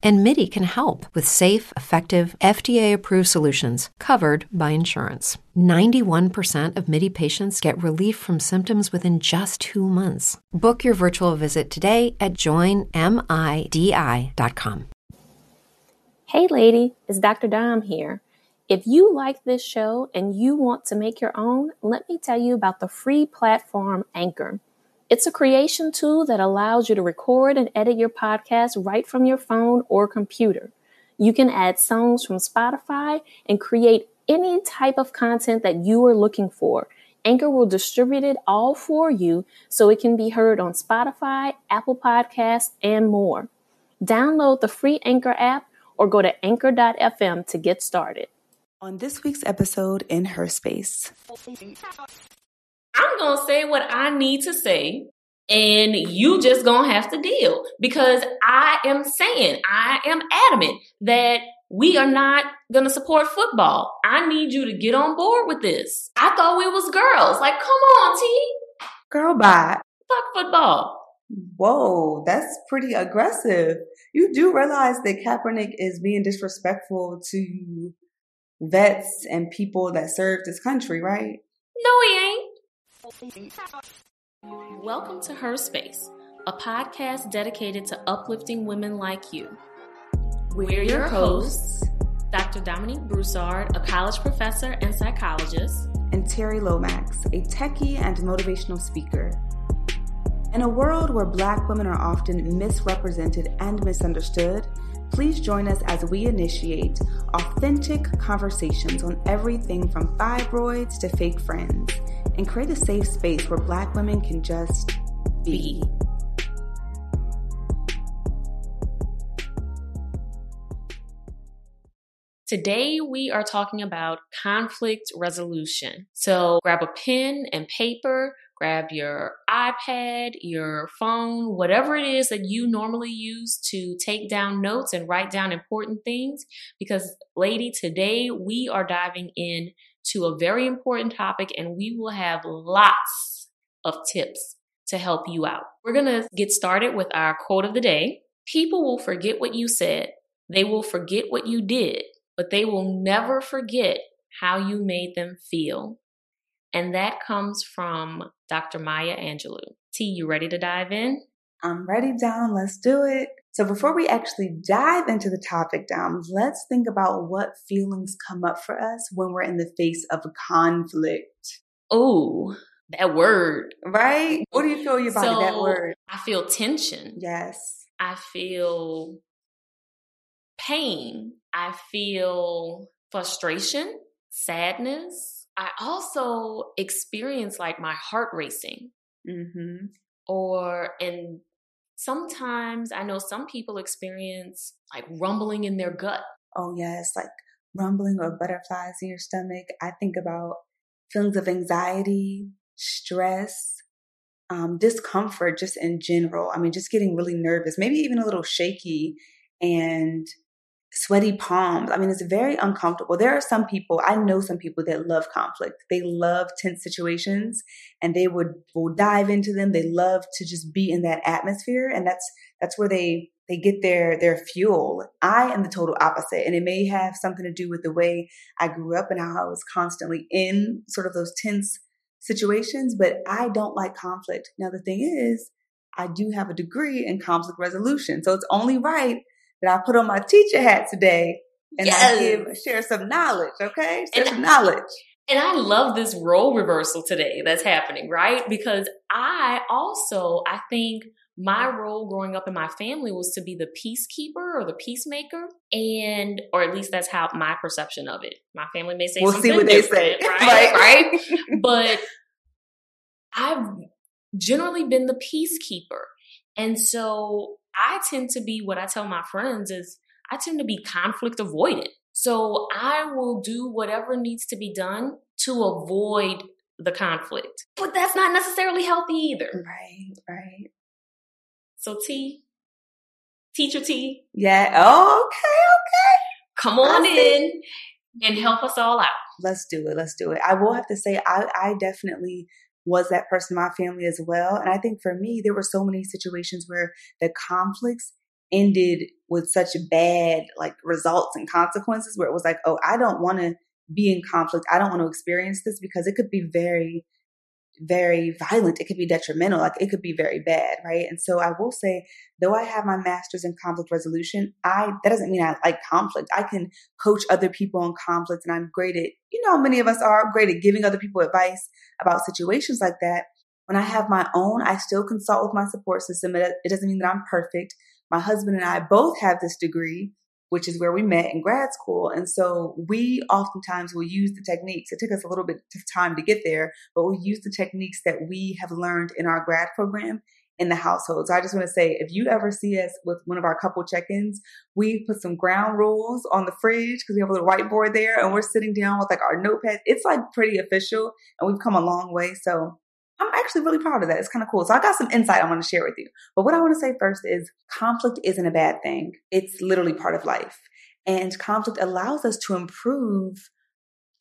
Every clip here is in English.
And MIDI can help with safe, effective, FDA approved solutions covered by insurance. 91% of MIDI patients get relief from symptoms within just two months. Book your virtual visit today at joinmidi.com. Hey, lady, it's Dr. Dom here. If you like this show and you want to make your own, let me tell you about the free platform Anchor. It's a creation tool that allows you to record and edit your podcast right from your phone or computer. You can add songs from Spotify and create any type of content that you are looking for. Anchor will distribute it all for you so it can be heard on Spotify, Apple Podcasts, and more. Download the free Anchor app or go to anchor.fm to get started. On this week's episode in Her Space, I'm going to say what I need to say, and you just going to have to deal because I am saying, I am adamant that we are not going to support football. I need you to get on board with this. I thought we was girls. Like, come on, T. girl, bye. Fuck football. Whoa, that's pretty aggressive. You do realize that Kaepernick is being disrespectful to vets and people that served this country, right? No, he ain't. Welcome to Her Space, a podcast dedicated to uplifting women like you. We're your hosts, Dr. Dominique Broussard, a college professor and psychologist, And Terry Lomax, a techie and motivational speaker. In a world where black women are often misrepresented and misunderstood, please join us as we initiate authentic conversations on everything from fibroids to fake friends and create a safe space where black women can just be. Today, we are talking about conflict resolution. So, grab a pen and paper, grab your iPad, your phone, whatever it is that you normally use to take down notes and write down important things. Because, lady, today we are diving in to a very important topic and we will have lots of tips to help you out. We're going to get started with our quote of the day. People will forget what you said. They will forget what you did but they will never forget how you made them feel. And that comes from Dr. Maya Angelou. T, you ready to dive in? I'm ready, Dom. Let's do it. So before we actually dive into the topic, Dom, let's think about what feelings come up for us when we're in the face of a conflict. Oh, that word. Right? What do you feel your body, so, that word? I feel tension. Yes. I feel pain. I feel frustration, sadness. I also experience like my heart racing. Mm-hmm. Or, and sometimes I know some people experience like rumbling in their gut. Oh, yes, like rumbling or butterflies in your stomach. I think about feelings of anxiety, stress, um, discomfort just in general. I mean, just getting really nervous, maybe even a little shaky and sweaty palms. I mean, it's very uncomfortable. There are some people, I know some people that love conflict. They love tense situations and they would will dive into them. They love to just be in that atmosphere and that's that's where they they get their their fuel. I am the total opposite and it may have something to do with the way I grew up and how I was constantly in sort of those tense situations, but I don't like conflict. Now the thing is, I do have a degree in conflict resolution. So it's only right that I put on my teacher hat today and Yes. I give share some knowledge, okay? Share And- some knowledge. And I love this role reversal today that's happening, right? Because I also, I think my role growing up in my family was to be the peacekeeper or the peacemaker. And, or at least that's how my perception of it. My family may say We'll see something what they say. right? Right. right? But I've generally been the peacekeeper. And so I tend to be what I tell my friends is I tend to be conflict avoidant. So I will do whatever needs to be done to avoid the conflict. But that's not necessarily healthy either. Right, right. So T, teacher T. Yeah. Oh, okay, okay. Come on in and help us all out. Let's do it. Let's do it. I will have to say, I, I definitely was that person in my family as well. And I think for me, there were so many situations where the conflicts ended with such bad like results and consequences where it was like, oh, I don't want to be in conflict. I don't want to experience this because it could be very very violent. It could be detrimental. Like it could be very bad, right? And so I will say, though I have my master's in conflict resolution, I that doesn't mean I like conflict. I can coach other people on conflict, and I'm great at you know many of us are great at giving other people advice about situations like that. When I have my own, I still consult with my support system. It, it doesn't mean that I'm perfect. My husband and I both have this degree which is where we met in grad school. And so we oftentimes will use the techniques. It took us a little bit of time to get there, but we use the techniques that we have learned in our grad program in the household. So I just want to say, if you ever see us with one of our couple check-ins, we put some ground rules on the fridge because we have a little whiteboard there and we're sitting down with like our notepad. It's like pretty official and we've come a long way. So I'm actually really proud of that. It's kind of cool. So I got some insight I want to share with you. But what I want to say first is conflict isn't a bad thing. It's literally part of life. And conflict allows us to improve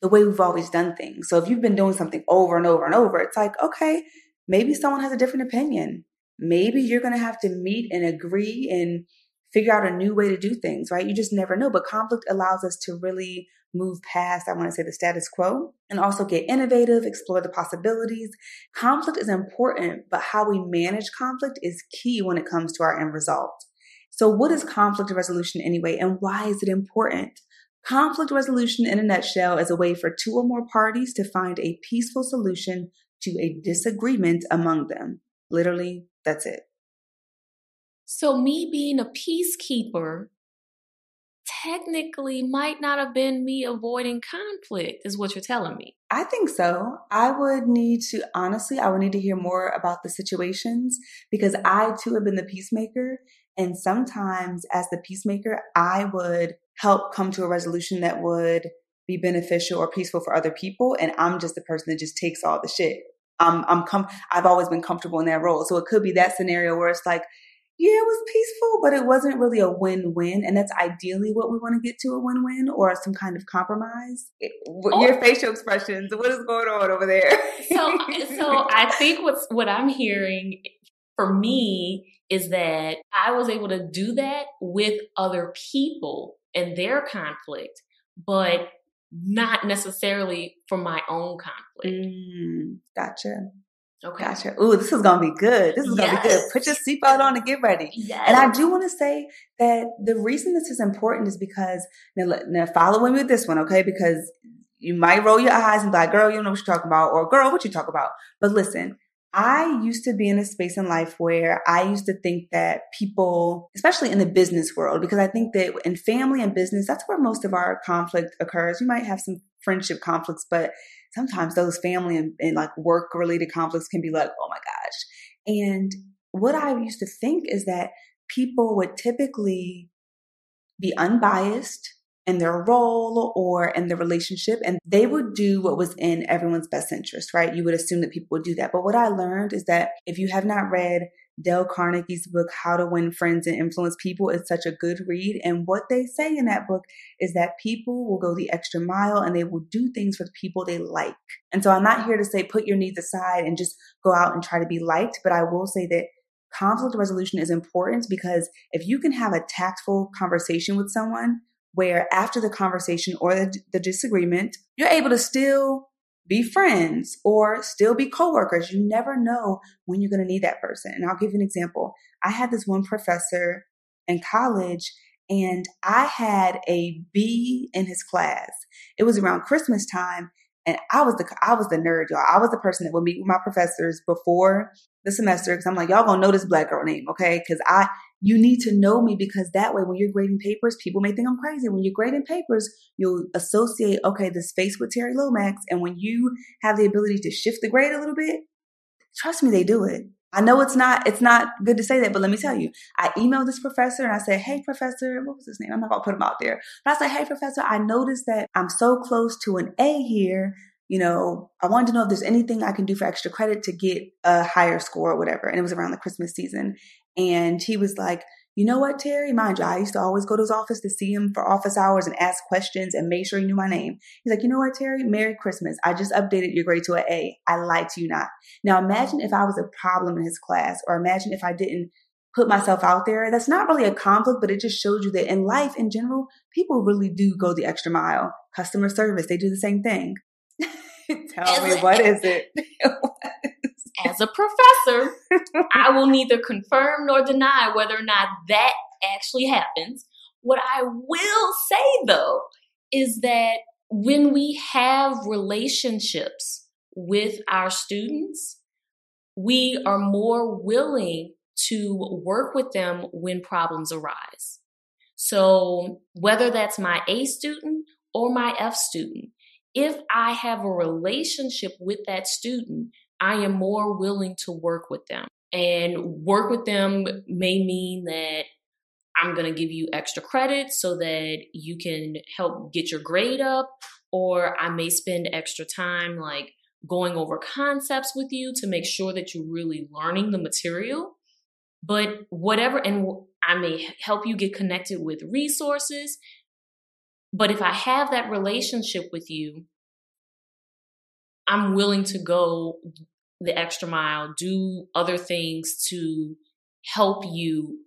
the way we've always done things. So if you've been doing something over and over and over, it's like, okay, maybe someone has a different opinion. Maybe you're going to have to meet and agree and figure out a new way to do things, right? You just never know. But conflict allows us to really move past, I want to say, the status quo and also get innovative, explore the possibilities. Conflict is important, but how we manage conflict is key when it comes to our end result. So, what is conflict resolution anyway, and why is it important? Conflict resolution, in a nutshell, is a way for two or more parties to find a peaceful solution to a disagreement among them. Literally, that's it. So, me being a peacekeeper technically might not have been me avoiding conflict, is what you're telling me. I think so. I would need to, honestly, I would need to hear more about the situations because I too have been the peacemaker. And sometimes, as the peacemaker, I would help come to a resolution that would be beneficial or peaceful for other people. And I'm just the person that just takes all the shit. I'm, I'm com- I've always been comfortable in that role. So it could be that scenario where it's like, yeah, it was peaceful, but it wasn't really a win-win. And that's ideally what we want to get to a win-win or some kind of compromise. Oh. Your facial expressions, what is going on over there? so, so I think what's what I'm hearing for me is that I was able to do that with other people and their conflict, but not necessarily for my own conflict. Mm, gotcha. Okay. Gotcha. Ooh, this is gonna be good. This is gonna be good. Put your seatbelt on and get ready. Yes. And I do want to say that the reason this is important is because now, now follow me with this one, okay? Because you might roll your eyes and be like, "Girl, you know what you're talking about," or "Girl, what you talk about." But listen, I used to be in a space in life where I used to think that people, especially in the business world, because I think that in family and business, that's where most of our conflict occurs. You might have some friendship conflicts, but sometimes those family and, and like work related conflicts can be like, oh my gosh. And what I used to think is that people would typically be unbiased in their role or in the relationship and they would do what was in everyone's best interest, right? You would assume that people would do that. But what I learned is that if you have not read Dale Carnegie's book, How to Win Friends and Influence People, is such a good read. And what they say in that book is that people will go the extra mile and they will do things for the people they like. And so I'm not here to say put your needs aside and just go out and try to be liked, but I will say that conflict resolution is important because if you can have a tactful conversation with someone where after the conversation or the, the disagreement, you're able to still be friends or still be coworkers. You never know when you're going to need that person. And I'll give you an example. I had this one professor in college and I had a B in his class. It was around Christmas time and I was the I was the nerd, y'all. I was the person that would meet with my professors before the semester because I'm like, y'all gonna know this black girl name, okay? Because I you need to know me because that way when you're grading papers, people may think I'm crazy. When you're grading papers, you'll associate, okay, this face with Terry Lomax. And when you have the ability to shift the grade a little bit, trust me, they do it. I know it's not it's not good to say that, but let me tell you. I emailed this professor and I said, Hey professor, what was his name? I'm not gonna put him out there. But I said, Hey professor, I noticed that I'm so close to an A here. You know, I wanted to know if there's anything I can do for extra credit to get a higher score or whatever. And it was around the Christmas season. And he was like, you know what, Terry? Mind you, I used to always go to his office to see him for office hours and ask questions and make sure he knew my name. He's like, you know what, Terry? Merry Christmas. I just updated your grade to an A. I lied to you not. Now imagine if I was a problem in his class, or imagine if I didn't put myself out there. That's not really a conflict, but it just shows you that in life in general, people really do go the extra mile. Customer service, they do the same thing. Tell me, what is it? as a professor, I will neither confirm nor deny whether or not that actually happens. What I will say though is that when we have relationships with our students, we are more willing to work with them when problems arise. So whether that's my A student or my F student, if I have a relationship with that student, I am more willing to work with them. And work with them may mean that I'm going to give you extra credit so that you can help get your grade up, or I may spend extra time like going over concepts with you to make sure that you're really learning the material. But whatever, and I may help you get connected with resources. But if I have that relationship with you, I'm willing to go the extra mile, do other things to help you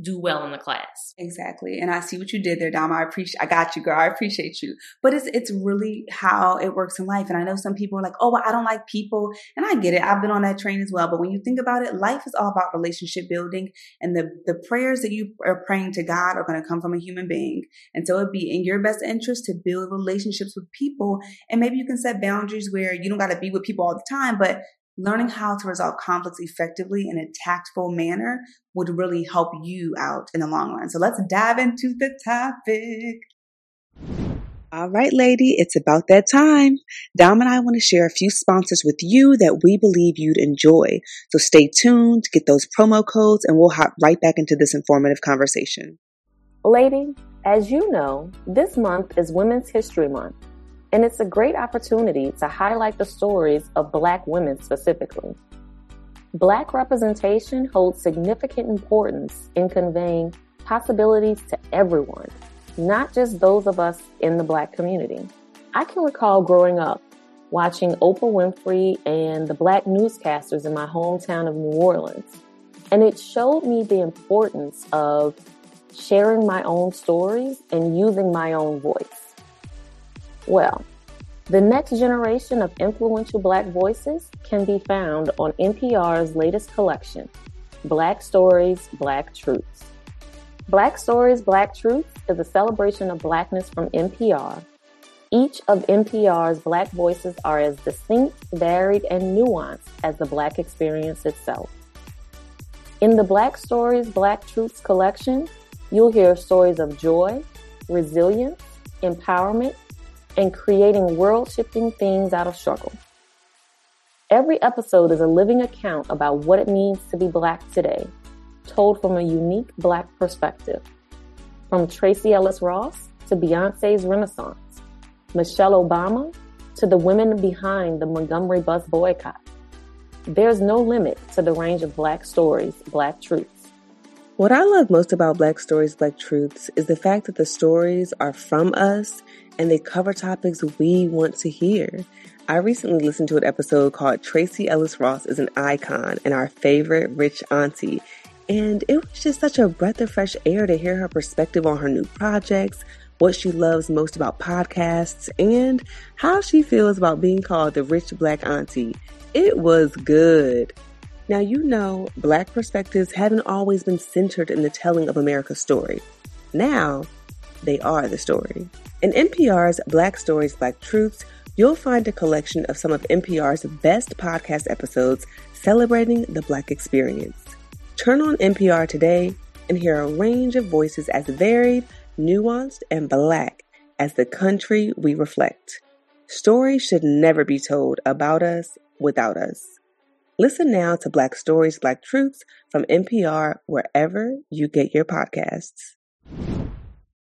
do well in the class. Exactly. And I see what you did there, Dom. I appreciate I got you, girl. I appreciate you. But it's it's really how it works in life. And I know some people are like, oh well, I don't like people. And I get it. I've been on that train as well. But when you think about it, life is all about relationship building. And the the prayers that you are praying to God are going to come from a human being. And so it'd be in your best interest to build relationships with people. And maybe you can set boundaries where you don't gotta be with people all the time, but learning how to resolve conflicts effectively in a tactful manner would really help you out in the long run. So let's dive into the topic. All right, lady, it's about that time. Dom and I want to share a few sponsors with you that we believe you'd enjoy. So stay tuned, get those promo codes, and we'll hop right back into this informative conversation. Lady, as you know, this month is Women's History Month and it's a great opportunity to highlight the stories of Black women specifically. Black representation holds significant importance in conveying possibilities to everyone, not just those of us in the Black community. I can recall growing up watching Oprah Winfrey and the Black newscasters in my hometown of New Orleans, and it showed me the importance of sharing my own stories and using my own voice. Well, the next generation of influential Black voices can be found on NPR's latest collection, Black Stories, Black Truths. Black Stories, Black Truths is a celebration of Blackness from NPR. Each of NPR's Black voices are as distinct, varied, and nuanced as the Black experience itself. In the Black Stories, Black Truths collection, you'll hear stories of joy, resilience, empowerment, and creating world shifting things out of struggle. Every episode is a living account about what it means to be Black today, told from a unique Black perspective. From Tracee Ellis Ross to Beyonce's Renaissance, Michelle Obama to the women behind the Montgomery bus boycott. There's no limit to the range of Black stories, Black truths. What I love most about Black Stories, Black Truths is the fact that the stories are from us and they cover topics we want to hear. I recently listened to an episode called Tracee Ellis Ross is an Icon and Our Favorite Rich Auntie. And it was just such a breath of fresh air to hear her perspective on her new projects, what she loves most about podcasts, and how she feels about being called the rich black auntie. It was good. Now, you know, black perspectives haven't always been centered in the telling of America's story. Now, they are the story. In NPR's Black Stories, Black Truths, you'll find a collection of some of NPR's best podcast episodes celebrating the Black experience. Turn on NPR today and hear a range of voices as varied, nuanced, and Black as the country we reflect. Stories should never be told about us without us. Listen now to Black Stories, Black Truths from NPR wherever you get your podcasts.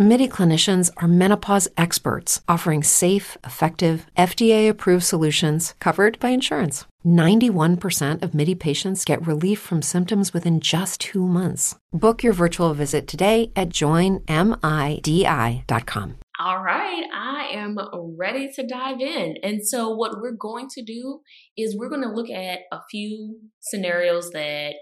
MIDI clinicians are menopause experts offering safe, effective, FDA approved solutions covered by insurance. 91% of MIDI patients get relief from symptoms within just two months. Book your virtual visit today at joinmidi.com. All right, I am ready to dive in. And so, what we're going to do is we're going to look at a few scenarios that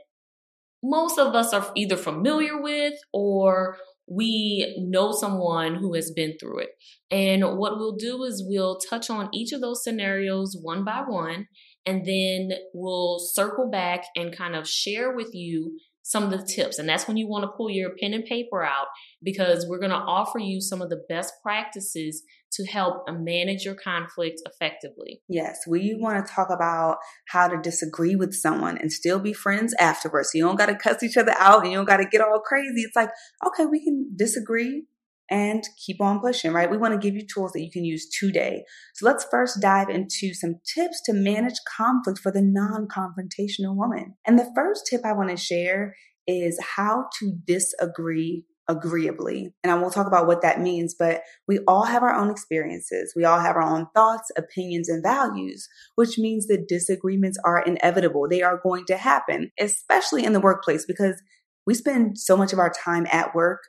most of us are either familiar with or we know someone who has been through it. And what we'll do is we'll touch on each of those scenarios one by one, and then we'll circle back and kind of share with you some of the tips. And that's when you want to pull your pen and paper out because we're going to offer you some of the best practices to help uh, manage your conflict effectively. Yes, we want to talk about how to disagree with someone and still be friends afterwards. You don't got to cuss each other out and you don't got to get all crazy. It's like, okay, we can disagree and keep on pushing, right? We want to give you tools that you can use today. So let's first dive into some tips to manage conflict for the non confrontational woman. And the first tip I want to share is how to disagree agreeably. And I won't talk about what that means, but we all have our own experiences. We all have our own thoughts, opinions, and values, which means that disagreements are inevitable. They are going to happen, especially in the workplace, because we spend so much of our time at work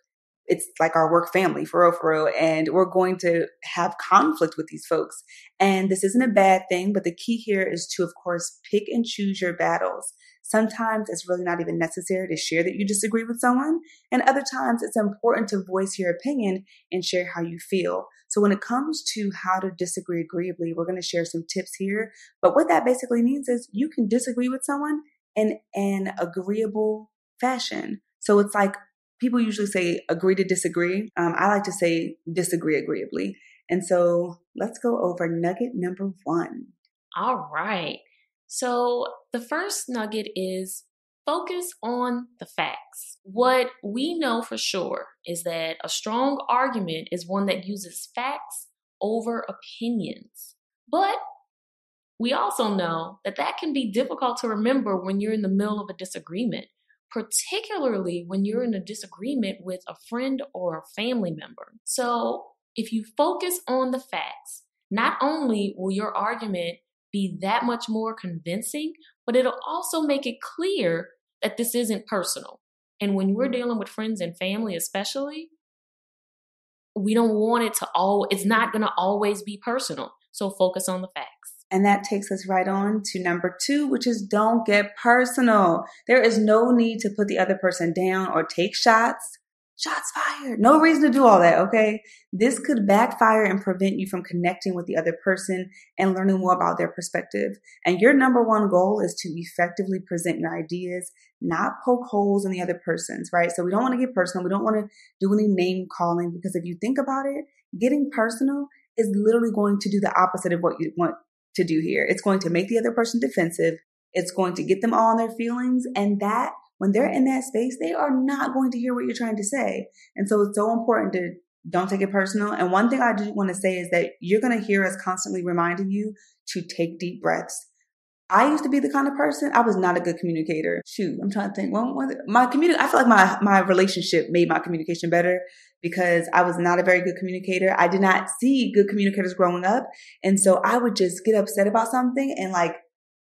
it's like our work family for real, for real. And we're going to have conflict with these folks. And this isn't a bad thing, but the key here is to, of course, pick and choose your battles. Sometimes it's really not even necessary to share that you disagree with someone. And other times it's important to voice your opinion and share how you feel. So when it comes to how to disagree agreeably, we're going to share some tips here. But what that basically means is you can disagree with someone in an agreeable fashion. So it's like people usually say agree to disagree. Um, I like to say disagree agreeably. And so let's go over nugget number one. All right. So the first nugget is focus on the facts. What we know for sure is that a strong argument is one that uses facts over opinions. But we also know that that can be difficult to remember when you're in the middle of a disagreement particularly when you're in a disagreement with a friend or a family member. So, if you focus on the facts, not only will your argument be that much more convincing, but it'll also make it clear that this isn't personal. And when we're mm-hmm. dealing with friends and family, especially, we don't want it to all, it's not going to always be personal. So focus on the facts. And that takes us right on to number two, which is don't get personal. There is no need to put the other person down or take shots. Shots fired. No reason to do all that, okay? This could backfire and prevent you from connecting with the other person and learning more about their perspective. And your number one goal is to effectively present your ideas, not poke holes in the other person's, right? So we don't want to get personal. We don't want to do any name calling because if you think about it, getting personal is literally going to do the opposite of what you want to do here. It's going to make the other person defensive. It's going to get them all on their feelings. And that, when they're in that space, they are not going to hear what you're trying to say. And so it's so important to don't take it personal. And one thing I do want to say is that you're going to hear us constantly reminding you to take deep breaths. I used to be the kind of person I was not a good communicator. Shoot, I'm trying to think. Well, my community, I feel like my my relationship made my communication better because I was not a very good communicator. I did not see good communicators growing up, and so I would just get upset about something and like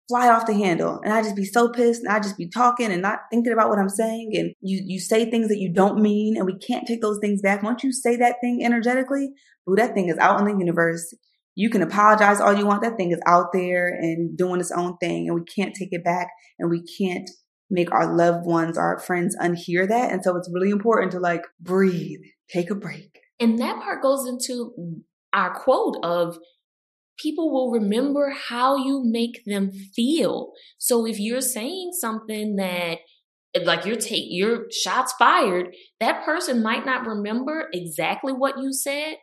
fly off the handle, and I just be so pissed, and I just be talking and not thinking about what I'm saying, and you you say things that you don't mean, and we can't take those things back. Once you say that thing energetically, ooh, that thing is out in the universe you can apologize all you want. That thing is out there and doing its own thing, and we can't take it back, and we can't make our loved ones, our friends unhear that. And so it's really important to like breathe, take a break. And that part goes into our quote of people will remember how you make them feel. So if you're saying something that like you're take your shots fired, that person might not remember exactly what you said,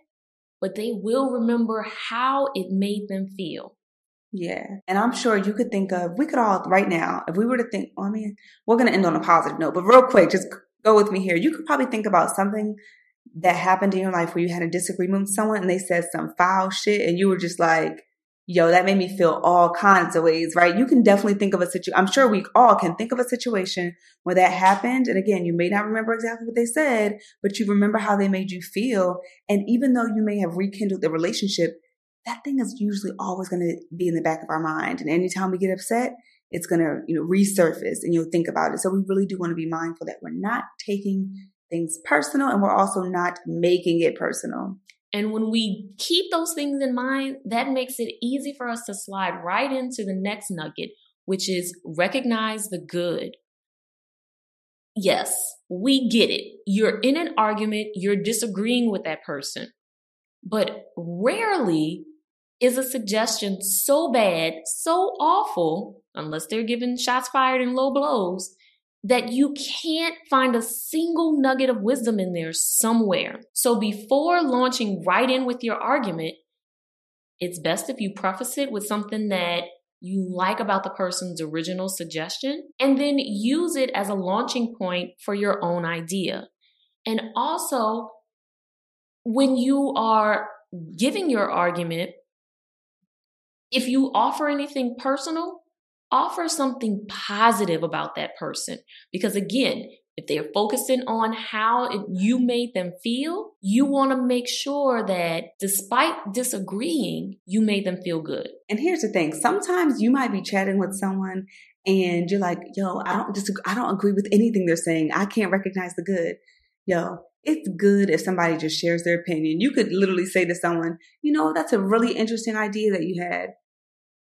but they will remember how it made them feel. Yeah. And I'm sure you could think of, we could all right now, if we were to think, I mean, we're going to end on a positive note, but real quick, just go with me here. You could probably think about something that happened in your life where you had a disagreement with someone and they said some foul shit and you were just like, yo, that made me feel all kinds of ways, right? You can definitely think of a situation. I'm sure we all can think of a situation where that happened. And again, you may not remember exactly what they said, but you remember how they made you feel. And even though you may have rekindled the relationship, that thing is usually always going to be in the back of our mind. And anytime we get upset, it's going to, you know, resurface and you'll think about it. So we really do want to be mindful that we're not taking things personal and we're also not making it personal. And when we keep those things in mind, that makes it easy for us to slide right into the next nugget, which is recognize the good. Yes, we get it. You're in an argument, you're disagreeing with that person. But rarely is a suggestion so bad, so awful, unless they're giving shots fired and low blows, that you can't find a single nugget of wisdom in there somewhere. So before launching right in with your argument, it's best if you preface it with something that you like about the person's original suggestion and then use it as a launching point for your own idea. And also, when you are giving your argument, if you offer anything personal, offer something positive about that person. Because again, if they're focusing on how it, you made them feel, you want to make sure that despite disagreeing, you made them feel good. And here's the thing sometimes you might be chatting with someone and you're like, yo, I don't disagree, I don't agree with anything they're saying. I can't recognize the good. Yo, it's good if somebody just shares their opinion. You could literally say to someone, you know, that's a really interesting idea that you had.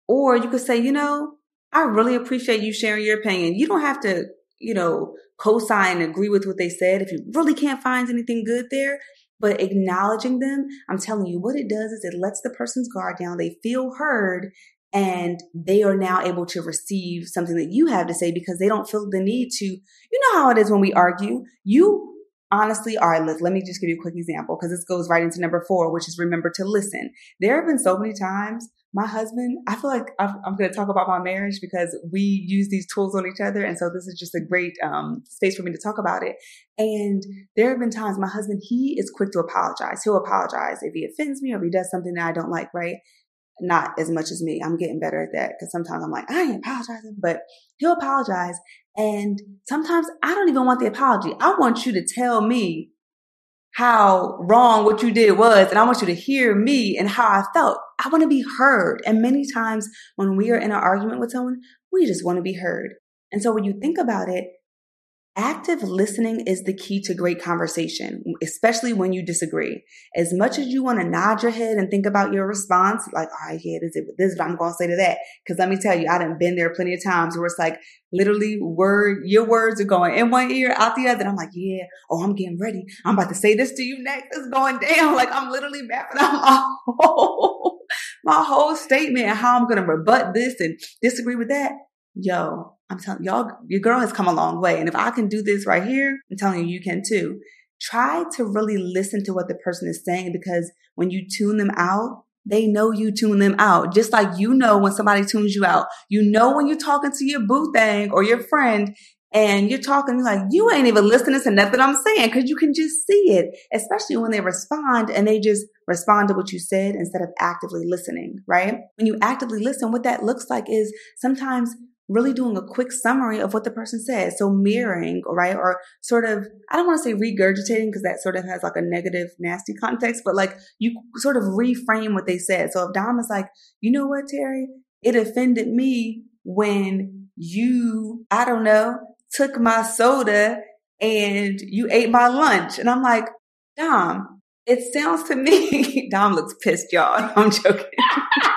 Or you could say, you know, I really appreciate you sharing your opinion. You don't have to, you know, co-sign and agree with what they said if you really can't find anything good there. But acknowledging them, I'm telling you, what it does is it lets the person's guard down. They feel heard and they are now able to receive something that you have to say because they don't feel the need to. You know how it is when we argue. You honestly, all right, let, let me just give you a quick example because this goes right into number four, which is remember to listen. There have been so many times my husband, I feel like I'm, I'm going to talk about my marriage because we use these tools on each other. And so this is just a great um, space for me to talk about it. And there have been times my husband, he is quick to apologize. He'll apologize if he offends me or if he does something that I don't like, right? Not as much as me. I'm getting better at that because sometimes I'm like, I ain't apologizing, but he'll apologize. And sometimes I don't even want the apology. I want you to tell me how wrong what you did was, and I want you to hear me and how I felt. I want to be heard. And many times when we are in an argument with someone, we just want to be heard. And so when you think about it, Active listening is the key to great conversation, especially when you disagree. As much as you want to nod your head and think about your response, like, all right, yeah, this is, this is what I'm going to say to that. Cause let me tell you, I done been there plenty of times where it's like literally word, your words are going in one ear, out the other. And I'm like, yeah, oh, I'm getting ready. I'm about to say this to you next. It's going down. Like I'm literally mapping out my whole, my whole statement and how I'm going to rebut this and disagree with that. Yo, I'm telling y'all, your girl has come a long way. And if I can do this right here, I'm telling you, you can too. Try to really listen to what the person is saying because when you tune them out, they know you tune them out. Just like you know when somebody tunes you out. You know when you're talking to your boo thing or your friend and you're talking like you ain't even listening to nothing I'm saying because you can just see it, especially when they respond and they just respond to what you said instead of actively listening, right? When you actively listen, what that looks like is sometimes really doing a quick summary of what the person said. So mirroring, right? Or sort of, I don't want to say regurgitating because that sort of has like a negative, nasty context, but like you sort of reframe what they said. So if Dom is like, you know what, Terry? It offended me when you, I don't know, took my soda and you ate my lunch. And I'm like, Dom, it sounds to me, Dom looks pissed, y'all. I'm joking.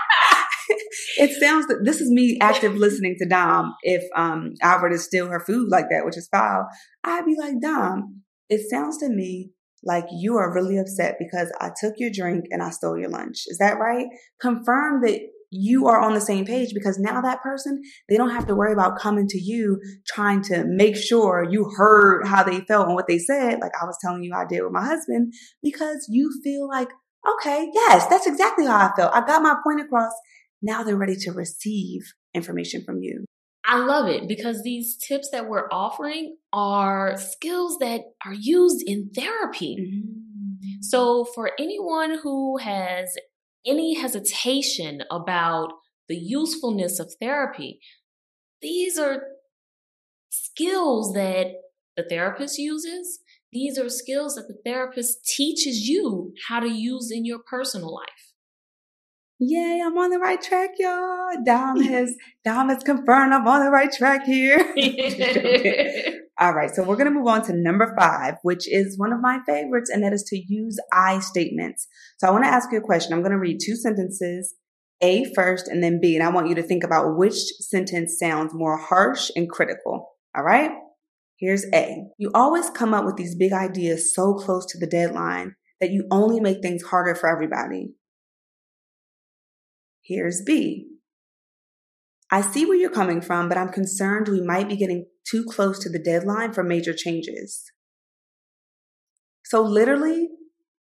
it sounds that this is me active listening to Dom. If um Albert is steal her food like that, which is foul, I'd be like, Dom, it sounds to me like you are really upset because I took your drink and I stole your lunch. Is that right? Confirm that you are on the same page because now that person, they don't have to worry about coming to you trying to make sure you heard how they felt and what they said, like I was telling you I did with my husband, because you feel like, okay, yes, that's exactly how I felt. I got my point across now they're ready to receive information from you. I love it because these tips that we're offering are skills that are used in therapy. Mm-hmm. So, for anyone who has any hesitation about the usefulness of therapy, these are skills that the therapist uses. These are skills that the therapist teaches you how to use in your personal life. Yay, I'm on the right track, y'all. Dom has Dom has confirmed I'm on the right track here. All right, so we're gonna move on to number five, which is one of my favorites, and that is to use I statements. So I want to ask you a question. I'm gonna read two sentences, A first and then B, and I want you to think about which sentence sounds more harsh and critical. All right? Here's A. You always come up with these big ideas so close to the deadline that you only make things harder for everybody. Here's B. I see where you're coming from, but I'm concerned we might be getting too close to the deadline for major changes. So literally,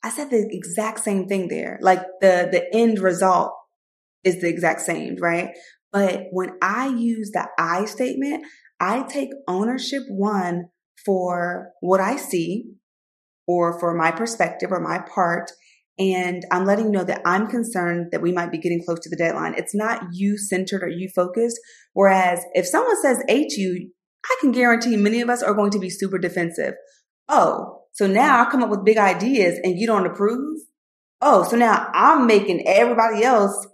I said the exact same thing there. Like the, the end result is the exact same, right? But when I use the I statement, I take ownership one for what I see or for my perspective or my part. And I'm letting you know that I'm concerned that we might be getting close to the deadline. It's not you centered or you focused. Whereas if someone says to you, I can guarantee many of us are going to be super defensive. Oh, so now I come up with big ideas and you don't approve? Oh, so now I'm making everybody else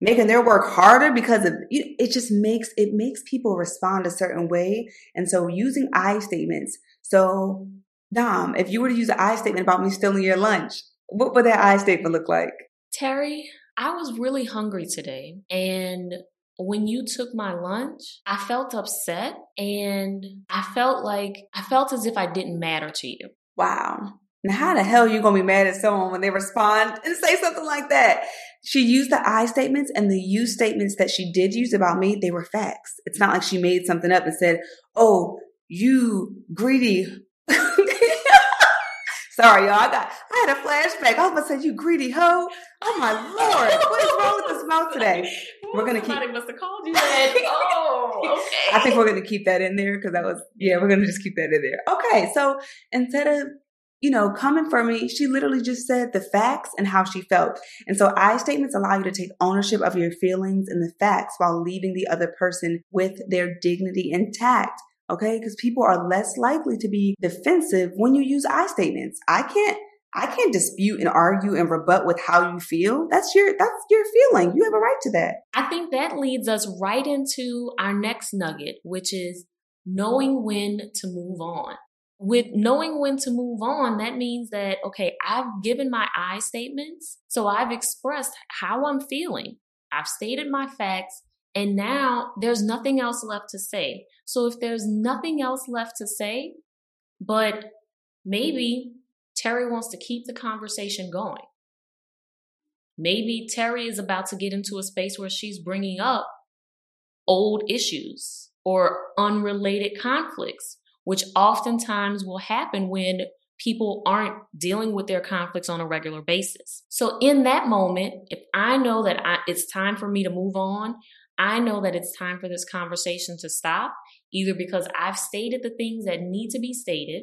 making their work harder because of it just makes it makes people respond a certain way and so using i statements so dom if you were to use an i statement about me stealing your lunch what would that i statement look like terry i was really hungry today and when you took my lunch, I felt upset and I felt like I felt as if I didn't matter to you. Wow. Now, how the hell are you going to be mad at someone when they respond and say something like that? She used the I statements and the you statements that she did use about me, they were facts. It's not like she made something up and said, Oh, you greedy. Sorry, y'all. I got, I had a flashback. I was about to say, you greedy hoe. Oh my Lord. What is wrong with this mouth today? We're to keep. Somebody must have called you that. oh, okay. I think we're going to keep that in there because that was, yeah, we're going to just keep that in there. Okay. So instead of you know, coming for me, she literally just said the facts and how she felt. And so I statements allow you to take ownership of your feelings and the facts while leaving the other person with their dignity intact. Okay. Because people are less likely to be defensive when you use I statements. I can't, I can't dispute and argue and rebut with how you feel. That's your, that's your feeling. You have a right to that. I think that leads us right into our next nugget, which is knowing when to move on with knowing when to move on, that means that, okay, I've given my I statements. So I've expressed how I'm feeling. I've stated my facts. And now there's nothing else left to say. So if there's nothing else left to say, but maybe Terry wants to keep the conversation going. Maybe Terry is about to get into a space where she's bringing up old issues or unrelated conflicts which oftentimes will happen when people aren't dealing with their conflicts on a regular basis. So in that moment, if I know that I, it's time for me to move on, I know that it's time for this conversation to stop, either because I've stated the things that need to be stated,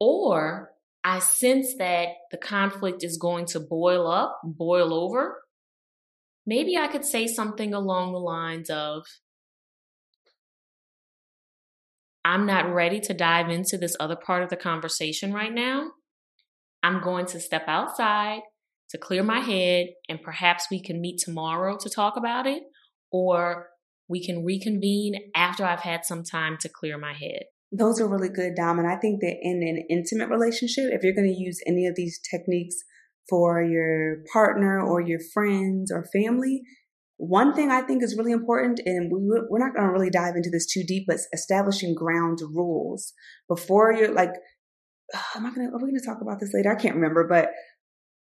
or I sense that the conflict is going to boil up, boil over. Maybe I could say something along the lines of, I'm not ready to dive into this other part of the conversation right now. I'm going to step outside to clear my head, and perhaps we can meet tomorrow to talk about it, or we can reconvene after I've had some time to clear my head. Those are really good, Dom. And I think that in an intimate relationship, if you're going to use any of these techniques for your partner or your friends or family, one thing I think is really important, and we, we're not going to really dive into this too deep, but establishing ground rules before you're like, am I going to, are we going to talk about this later? I can't remember, but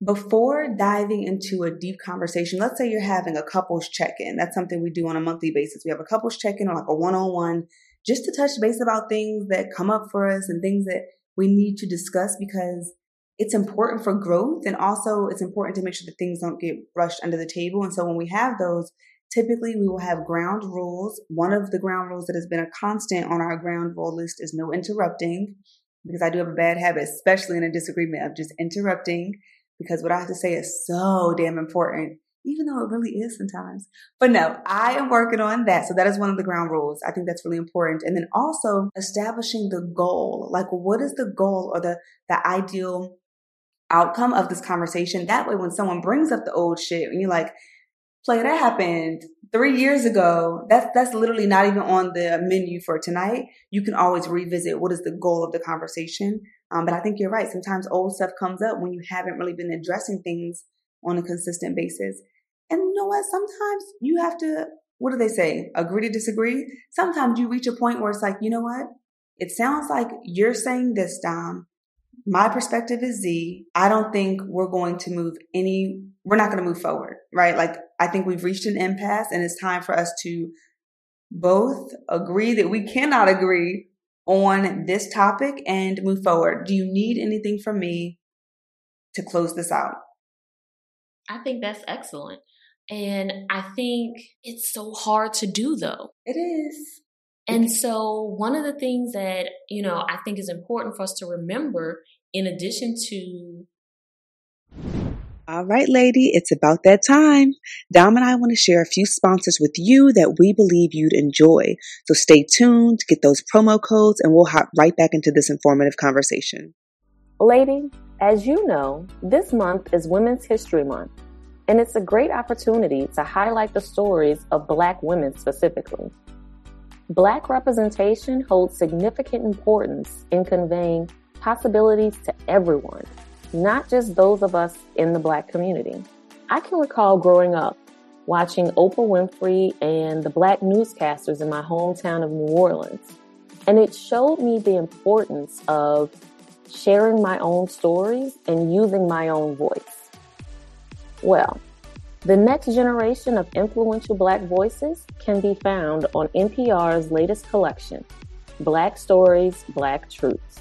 before diving into a deep conversation, let's say you're having a couples check in. That's something we do on a monthly basis. We have a couples check in or like a one on one just to touch base about things that come up for us and things that we need to discuss because it's important for growth and also it's important to make sure that things don't get brushed under the table. And so when we have those, typically we will have ground rules. One of the ground rules that has been a constant on our ground rule list is no interrupting. because I do have a bad habit, especially in a disagreement of just interrupting because what I have to say is so damn important, even though it really is sometimes. But no, I am working on that. So that is one of the ground rules. I think that's really important. And then also establishing the goal. Like what is the goal or the, the ideal outcome of this conversation? That way, when someone brings up the old shit and you're like, play that happened three years ago. That's that's literally not even on the menu for tonight. You can always revisit what is the goal of the conversation. Um, but I think you're right. Sometimes old stuff comes up when you haven't really been addressing things on a consistent basis. And you know what? Sometimes you have to. What do they say? Agree to disagree. Sometimes you reach a point where it's like, you know what? It sounds like you're saying this, Dom. My perspective is Z. I don't think we're going to move any, we're not going to move forward, right? Like I think we've reached an impasse and it's time for us to both agree that we cannot agree on this topic and move forward. Do you need anything from me to close this out? I think that's excellent. And I think it's so hard to do though. It is. And so one of the things that, you know, I think is important for us to remember in addition to all right, lady, it's about that time. Dom and I want to share a few sponsors with you that we believe you'd enjoy. So stay tuned, get those promo codes, and we'll hop right back into this informative conversation. Lady, as you know, this month is Women's History Month, and it's a great opportunity to highlight the stories of Black women specifically. Black representation holds significant importance in conveying possibilities to everyone not just those of us in the black community. I can recall growing up watching Oprah Winfrey and the black newscasters in my hometown of New Orleans. And it showed me the importance of sharing my own stories and using my own voice. Well, the next generation of influential black voices can be found on NPR's latest collection, Black Stories, Black Truths.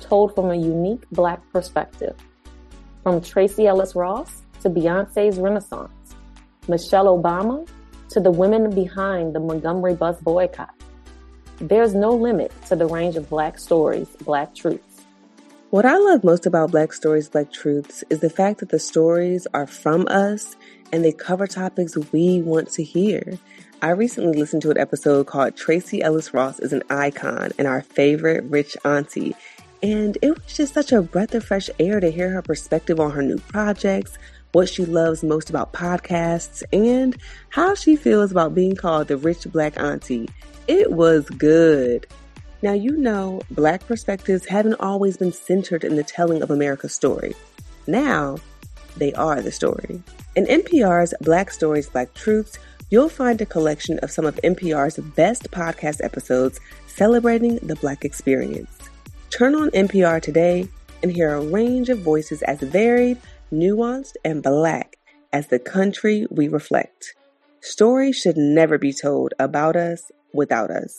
told from a unique Black perspective. From Tracee Ellis Ross to Beyonce's Renaissance, Michelle Obama to the women behind the Montgomery bus boycott. There's no limit to the range of Black stories, Black truths. What I love most about Black Stories, Black Truths is the fact that the stories are from us and they cover topics we want to hear. I recently listened to an episode called Tracee Ellis Ross is an Icon and Our Favorite Rich Auntie. And it was just such a breath of fresh air to hear her perspective on her new projects, what she loves most about podcasts, and how she feels about being called the rich black auntie. It was good. Now, you know, black perspectives haven't always been centered in the telling of America's story. Now, they are the story. In NPR's Black Stories, Black Truths, you'll find a collection of some of NPR's best podcast episodes celebrating the Black experience. Turn on NPR today and hear a range of voices as varied, nuanced, and black as the country we reflect. Stories should never be told about us without us.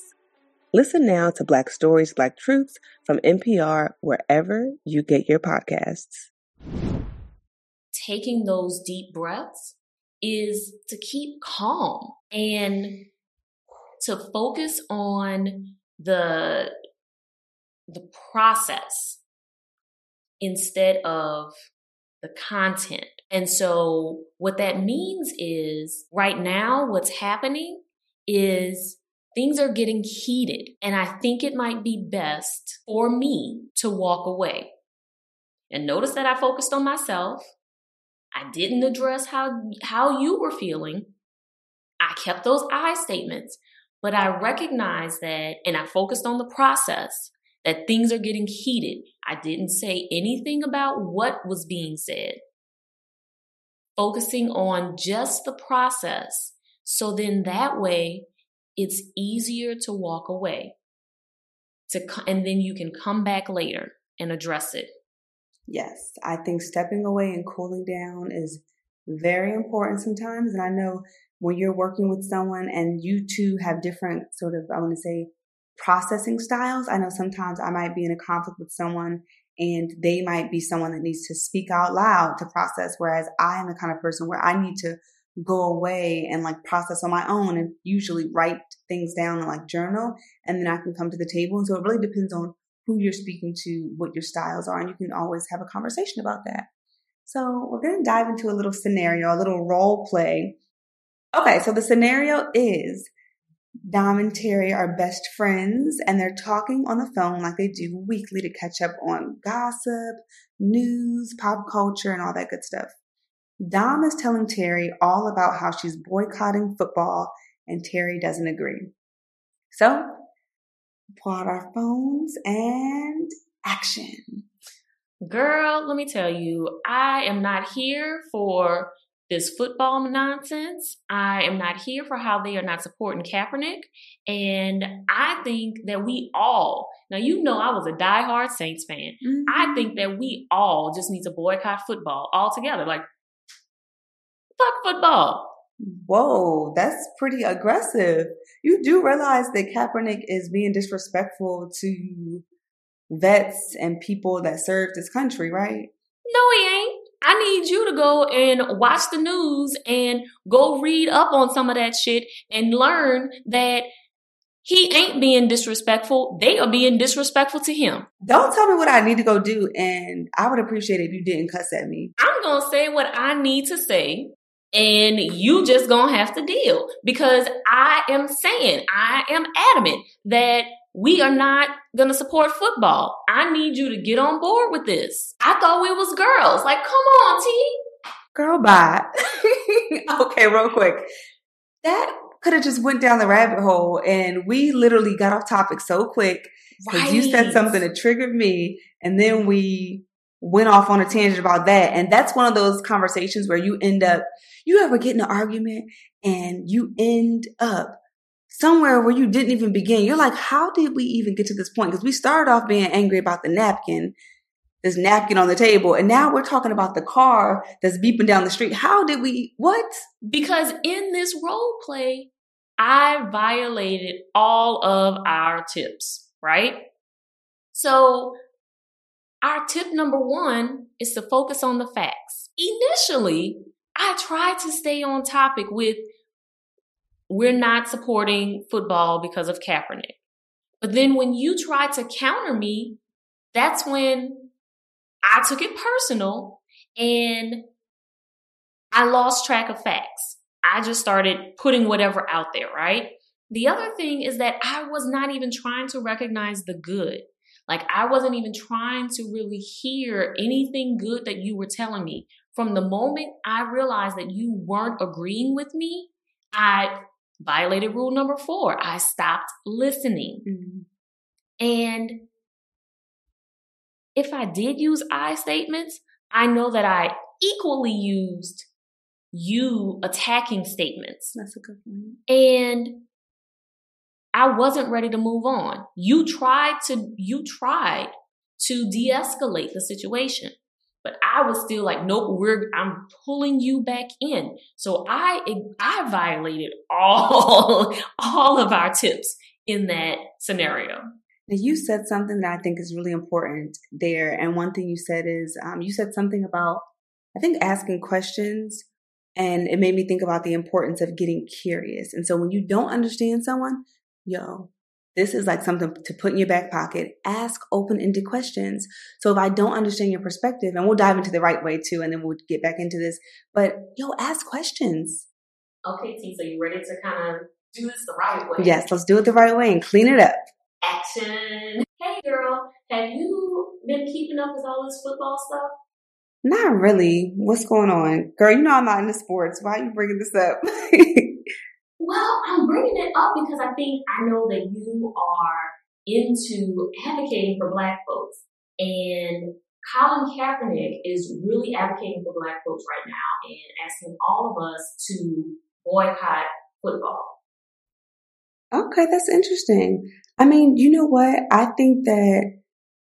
Listen now to Black Stories, Black Truths from NPR wherever you get your podcasts. Taking those deep breaths is to keep calm and to focus on the the process instead of the content. And so what that means is right now, what's happening is things are getting heated. And I think it might be best for me to walk away. And notice that I focused on myself. I didn't address how, how you were feeling. I kept those I statements, but I recognized that and I focused on the process that things are getting heated. I didn't say anything about what was being said. Focusing on just the process. So then that way it's easier to walk away. To, and then you can come back later and address it. Yes, I think stepping away and cooling down is very important sometimes. And I know when you're working with someone and you two have different sort of, I want to say, processing styles. I know sometimes I might be in a conflict with someone and they might be someone that needs to speak out loud to process, whereas I am the kind of person where I need to go away and like process on my own and usually write things down and like journal and then I can come to the table. And so it really depends on who you're speaking to, what your styles are, and you can always have a conversation about that. So we're going to dive into a little scenario, a little role play. Okay, so the scenario is Dom and Terry are best friends and they're talking on the phone like they do weekly to catch up on gossip, news, pop culture, and all that good stuff. Dom is telling Terry all about how she's boycotting football and Terry doesn't agree. So, pull out our phones and action. Girl, let me tell you, I am not here for this football nonsense. I am not here for how they are not supporting Kaepernick. And I think that we all, now you know I was a diehard Saints fan. Mm-hmm. I think that we all just need to boycott football altogether. Like, fuck football. Whoa, that's pretty aggressive. You do realize that Kaepernick is being disrespectful to vets and people that serve this country, right? No, he ain't. I need you to go and watch the news and go read up on some of that shit and learn that he ain't being disrespectful. They are being disrespectful to him. Don't tell me what I need to go do, and I would appreciate it if you didn't cuss at me. I'm gonna say what I need to say, and you just gonna have to deal because I am saying, I am adamant that we are not going to support football. I need you to get on board with this. I thought we was girls. Like, come on, T. Girl, bye. okay, real quick. That could have just went down the rabbit hole and we literally got off topic so quick because right. you said something that triggered me and then we went off on a tangent about that. And that's one of those conversations where you end up, you ever get in an argument and you end up somewhere where you didn't even begin. You're like, how did we even get to this point? Because we started off being angry about the napkin, this napkin on the table, and now we're talking about the car that's beeping down the street. How did we, what? Because in this role play, I violated all of our tips, right? So, our tip number one is to focus on the facts. Initially, I tried to stay on topic with we're not supporting football because of Kaepernick. But then when you tried to counter me, that's when I took it personal and I lost track of facts. I just started putting whatever out there, right? The other thing is that I was not even trying to recognize the good. Like I wasn't even trying to really hear anything good that you were telling me. From the moment I realized that you weren't agreeing with me, I violated rule number four. I stopped listening. Mm-hmm. And if I did use I statements, I know that I equally used you attacking statements. That's a good point. And I wasn't ready to move on. You tried to, you tried to de-escalate the situation. But I was still like, nope, we're I'm pulling you back in. So I I violated all all of our tips in that scenario. Now you said something that I think is really important there, and one thing you said is um, you said something about I think asking questions, and it made me think about the importance of getting curious. And so when you don't understand someone, yo, this is like something to put in your back pocket. Ask open ended questions. So if I don't understand your perspective, and we'll dive into the right way too, and then we'll get back into this, but yo, ask questions. Okay, T, so you ready to kind of do this the right way? Yes, let's do it the right way and clean it up. Action. Hey girl, have you been keeping up with all this football stuff? Not really. What's going on? Girl, you know I'm not into sports. Why are you bringing this up? Well, I'm bringing it up because I think I know that you are into advocating for black folks. And Colin Kaepernick is really advocating for black folks right now and asking all of us to boycott football. Okay, that's interesting. I mean, you know what? I think that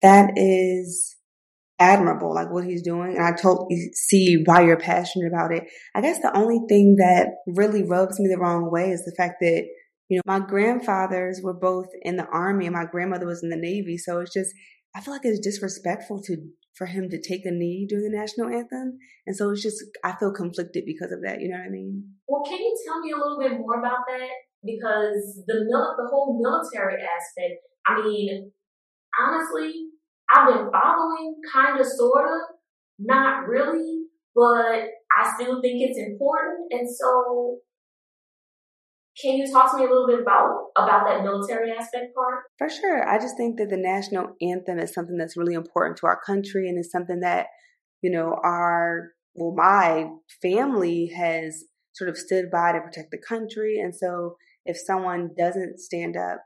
that is admirable, like what he's doing. And I totally see why you're passionate about it. I guess the only thing that really rubs me the wrong way is the fact that, you know, my grandfathers were both in the army and my grandmother was in the navy. So it's just, I feel like it's disrespectful to, for him to take a knee during the national anthem. And so it's just, I feel conflicted because of that. You know what I mean? Well, can you tell me a little bit more about that? Because the mil- the whole military aspect, I mean, honestly, I've been following kind of, sort of, not really, but I still think it's important. And so can you talk to me a little bit about about that military aspect part? For sure. I just think that the national anthem is something that's really important to our country and is something that, you know, our well, my family has sort of stood by to protect the country. And so if someone doesn't stand up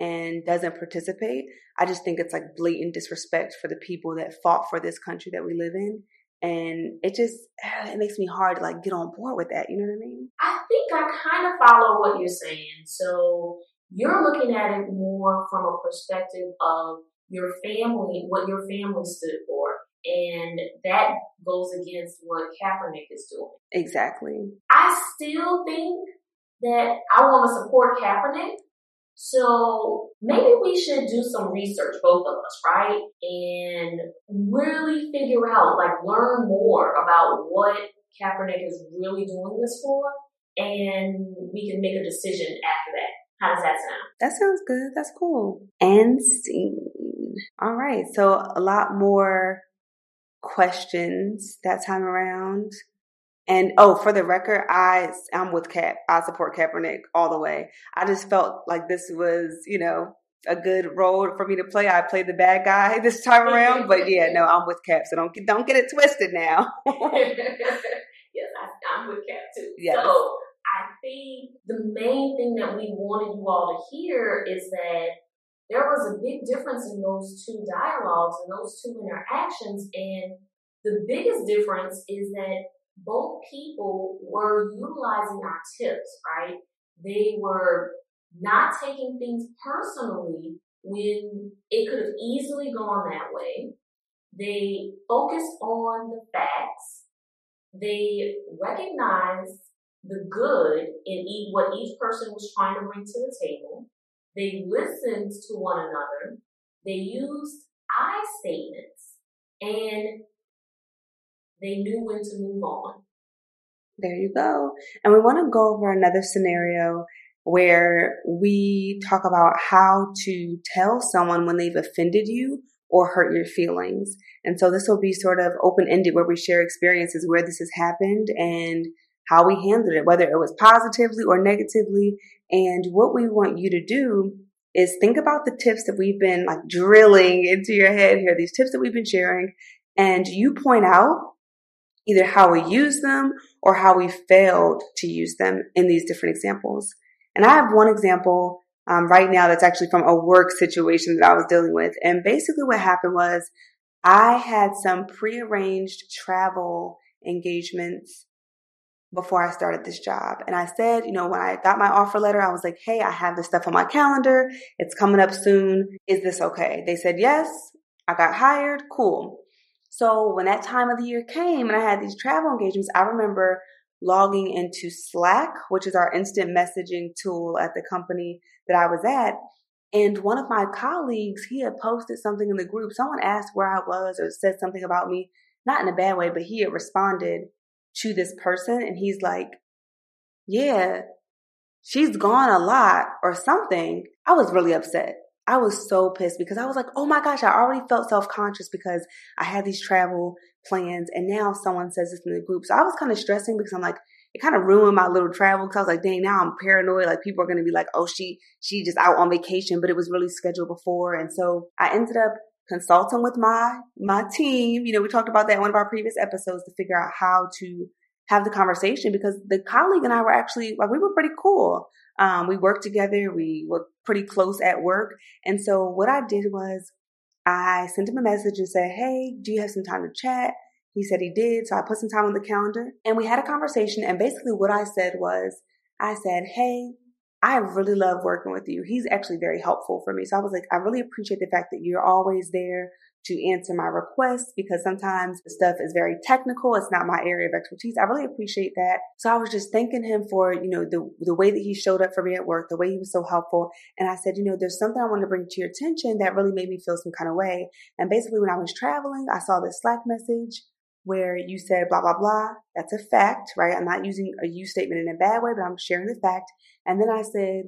and doesn't participate, I just think it's like blatant disrespect for the people that fought for this country that we live in. And it just, it makes me hard to like get on board with that. You know what I mean? I think I kind of follow what you're saying. So you're looking at it more from a perspective of your family, what your family stood for. And that goes against what Kaepernick is doing. Exactly. I still think that I want to support Kaepernick so maybe we should do some research, both of us, right? And really figure out, like learn more about what Kaepernick is really doing this for. And we can make a decision after that. How does that sound? That sounds good. That's cool. And scene. All right. So a lot more questions that time around. And oh, for the record, I I'm with Cap. I support Kaepernick all the way. I just felt like this was, you know, a good role for me to play. I played the bad guy this time around, but yeah, no, I'm with Cap. So don't don't get it twisted now. yes, I, am with Cap too. Yes. So I think the main thing that we wanted you all to hear is that there was a big difference in those two dialogues and those two interactions, and the biggest difference is that both people were utilizing our tips, right? They were not taking things personally when it could have easily gone that way. They focused on the facts. They recognized the good in what each person was trying to bring to the table. They listened to one another. They used I statements and they knew when to move on. There you go. And we want to go over another scenario where we talk about how to tell someone when they've offended you or hurt your feelings. And so this will be sort of open ended where we share experiences where this has happened and how we handled it, whether it was positively or negatively. And what we want you to do is think about the tips that we've been like drilling into your head here, these tips that we've been sharing, and you point out either how we use them or how we failed to use them in these different examples. And I have one example um, right now that's actually from a work situation that I was dealing with. And basically, what happened was I had some prearranged travel engagements before I started this job. And I said, you know, when I got my offer letter, I was like, hey, I have this stuff on my calendar. It's coming up soon. Is this okay? They said, yes. I got hired. Cool. So when that time of the year came and I had these travel engagements, I remember logging into Slack, which is our instant messaging tool at the company that I was at. And one of my colleagues, he had posted something in the group. Someone asked where I was or said something about me, not in a bad way, but he had responded to this person and he's like, yeah, she's gone a lot or something. I was really upset. I was so pissed because I was like, oh my gosh, I already felt self conscious because I had these travel plans and now someone says this in the group. So I was kind of stressing because I'm like, it kind of ruined my little travel because I was like, dang, now I'm paranoid. Like people are going to be like, oh, she, she just out on vacation, but it was really scheduled before. And so I ended up consulting with my, my team. You know, we talked about that in one of our previous episodes to figure out how to have the conversation because the colleague and I were actually like, we were pretty cool. Um, we worked together. We were pretty close at work. And so what I did was I sent him a message and said, Hey, do you have some time to chat? He said he did. So I put some time on the calendar and we had a conversation. And basically what I said was, I said, Hey, I really love working with you. He's actually very helpful for me. So I was like, I really appreciate the fact that you're always there to answer my requests because sometimes the stuff is very technical. It's not my area of expertise. I really appreciate that. So I was just thanking him for, you know, the, the way that he showed up for me at work, the way he was so helpful. And I said, you know, there's something I want to bring to your attention that really made me feel some kind of way. And basically when I was traveling, I saw this Slack message where you said blah, blah, blah. That's a fact, right? I'm not using a you statement in a bad way, but I'm sharing the fact. And then I said,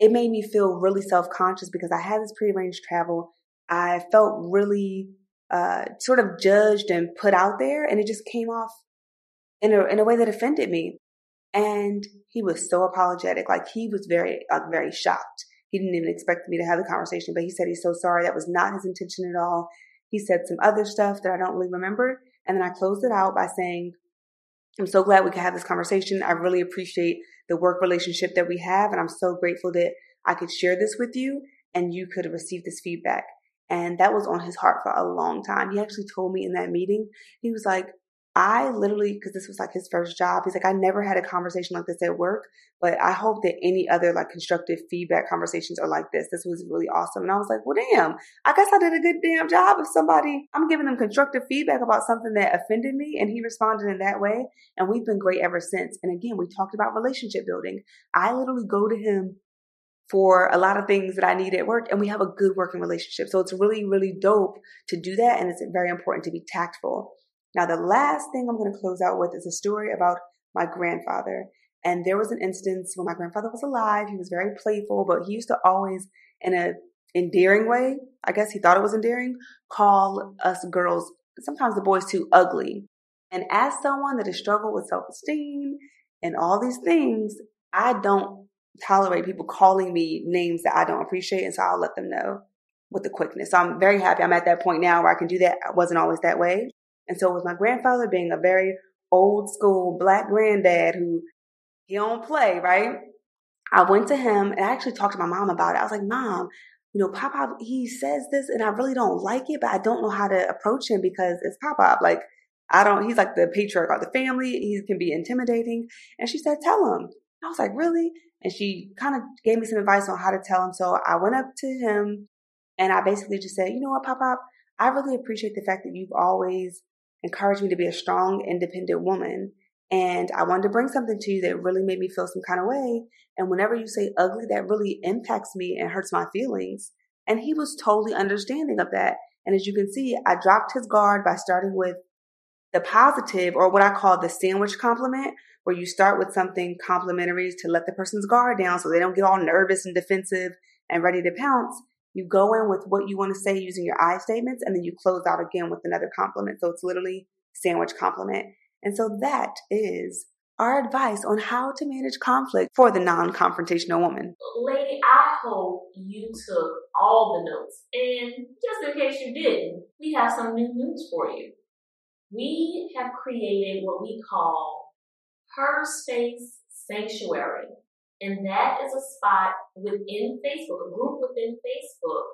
it made me feel really self conscious because I had this prearranged travel. I felt really uh, sort of judged and put out there, and it just came off in a in a way that offended me. And he was so apologetic, like he was very like very shocked. He didn't even expect me to have the conversation, but he said he's so sorry. That was not his intention at all. He said some other stuff that I don't really remember, and then I closed it out by saying, "I'm so glad we could have this conversation. I really appreciate the work relationship that we have, and I'm so grateful that I could share this with you and you could receive this feedback." And that was on his heart for a long time. He actually told me in that meeting, he was like, I literally, because this was like his first job, he's like, I never had a conversation like this at work, but I hope that any other like constructive feedback conversations are like this. This was really awesome. And I was like, well, damn, I guess I did a good damn job of somebody, I'm giving them constructive feedback about something that offended me. And he responded in that way. And we've been great ever since. And again, we talked about relationship building. I literally go to him for a lot of things that I need at work and we have a good working relationship. So it's really, really dope to do that. And it's very important to be tactful. Now, the last thing I'm going to close out with is a story about my grandfather. And there was an instance when my grandfather was alive. He was very playful, but he used to always, in a endearing way, I guess he thought it was endearing, call us girls, sometimes the boys too ugly. And as someone that has struggled with self-esteem and all these things, I don't tolerate people calling me names that I don't appreciate. And so I'll let them know with the quickness. So I'm very happy I'm at that point now where I can do that. I wasn't always that way. And so with my grandfather being a very old school black granddad who he don't play, right? I went to him and I actually talked to my mom about it. I was like, Mom, you know, Pop Pop, he says this and I really don't like it, but I don't know how to approach him because it's Pop Pop. Like, I don't, he's like the patriarch of the family. He can be intimidating. And she said, Tell him. I was like, Really? And she kind of gave me some advice on how to tell him. So I went up to him and I basically just said, You know what, Pop Pop? I really appreciate the fact that you've always encouraged me to be a strong, independent woman. And I wanted to bring something to you that really made me feel some kind of way. And whenever you say ugly, that really impacts me and hurts my feelings. And he was totally understanding of that. And as you can see, I dropped his guard by starting with the positive or what I call the sandwich compliment, where you start with something complimentary to let the person's guard down so they don't get all nervous and defensive and ready to pounce. You go in with what you want to say using your I statements, and then you close out again with another compliment. So it's literally sandwich compliment. And so that is our advice on how to manage conflict for the non confrontational woman. Lady, I hope you took all the notes. And just in case you didn't, we have some new news for you. We have created what we call Her Space Sanctuary. And that is a spot within Facebook, a group within Facebook,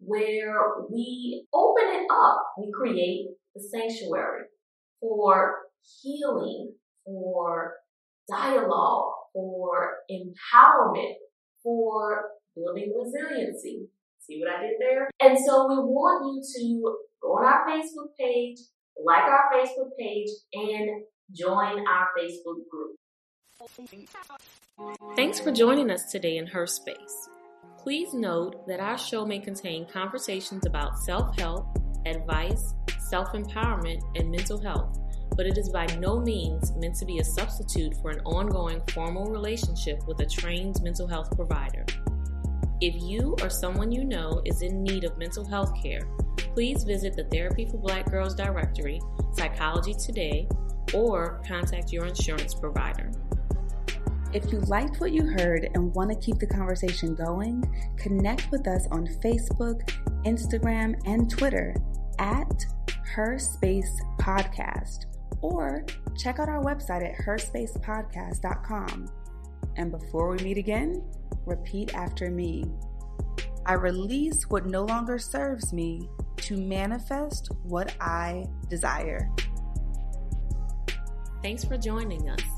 where we open it up. We create the sanctuary for healing, for dialogue, for empowerment, for building resiliency. See what I did there? And so we want you to go on our Facebook page, like our Facebook page, and join our Facebook group. Thanks for joining us today in Her Space. Please note that our show may contain conversations about self help, advice, self empowerment, and mental health, but it is by no means meant to be a substitute for an ongoing formal relationship with a trained mental health provider. If you or someone you know is in need of mental health care, please visit the Therapy for Black Girls directory, Psychology Today, or contact your insurance provider. If you liked what you heard and want to keep the conversation going, connect with us on Facebook, Instagram, and Twitter at Her Space Podcast, or check out our website at herspacepodcast.com. And before we meet again, repeat after me. I release what no longer serves me to manifest what I desire. Thanks for joining us.